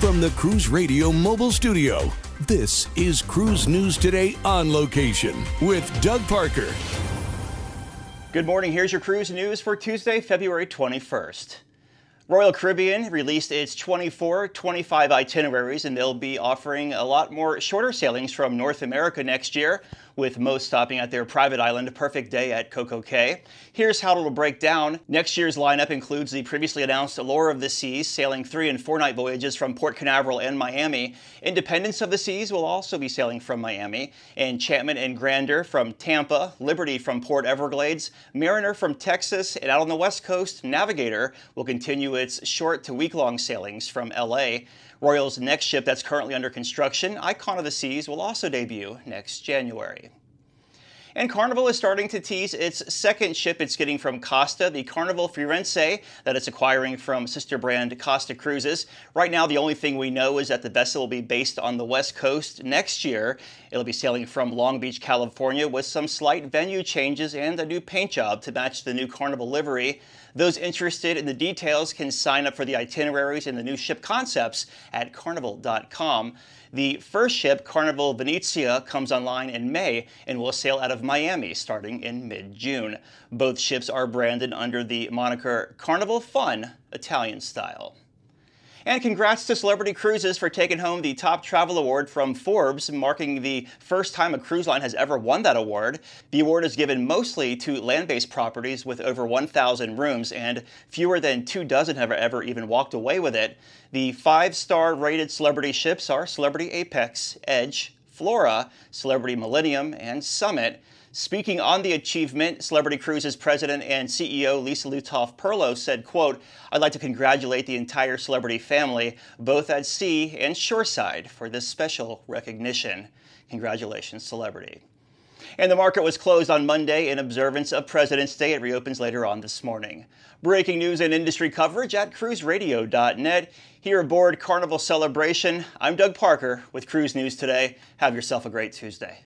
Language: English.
From the Cruise Radio mobile studio, this is Cruise News Today on location with Doug Parker. Good morning. Here's your cruise news for Tuesday, February 21st. Royal Caribbean released its 24 25 itineraries, and they'll be offering a lot more shorter sailings from North America next year, with most stopping at their private island, Perfect Day at Coco Cay. Here's how it'll break down. Next year's lineup includes the previously announced Allure of the Seas, sailing three and four night voyages from Port Canaveral and Miami. Independence of the Seas will also be sailing from Miami. Enchantment and Grandeur from Tampa, Liberty from Port Everglades, Mariner from Texas, and out on the West Coast, Navigator will continue its short to week long sailings from LA. Royal's next ship that's currently under construction, Icon of the Seas, will also debut next January. And Carnival is starting to tease its second ship it's getting from Costa, the Carnival Firenze, that it's acquiring from sister brand Costa Cruises. Right now, the only thing we know is that the vessel will be based on the West Coast next year. It'll be sailing from Long Beach, California, with some slight venue changes and a new paint job to match the new Carnival livery. Those interested in the details can sign up for the itineraries and the new ship concepts at carnival.com. The first ship, Carnival Venezia, comes online in May and will sail out of Miami starting in mid June. Both ships are branded under the moniker Carnival Fun Italian style. And congrats to Celebrity Cruises for taking home the Top Travel Award from Forbes, marking the first time a cruise line has ever won that award. The award is given mostly to land based properties with over 1,000 rooms, and fewer than two dozen have ever even walked away with it. The five star rated celebrity ships are Celebrity Apex, Edge, Flora, Celebrity Millennium, and Summit. Speaking on the achievement, Celebrity Cruises president and CEO Lisa Lutoff Perlo said, quote, I'd like to congratulate the entire Celebrity family, both at sea and shoreside, for this special recognition. Congratulations, Celebrity. And the market was closed on Monday in observance of President's Day. It reopens later on this morning. Breaking news and industry coverage at cruiseradio.net. Here aboard Carnival Celebration, I'm Doug Parker with Cruise News Today. Have yourself a great Tuesday.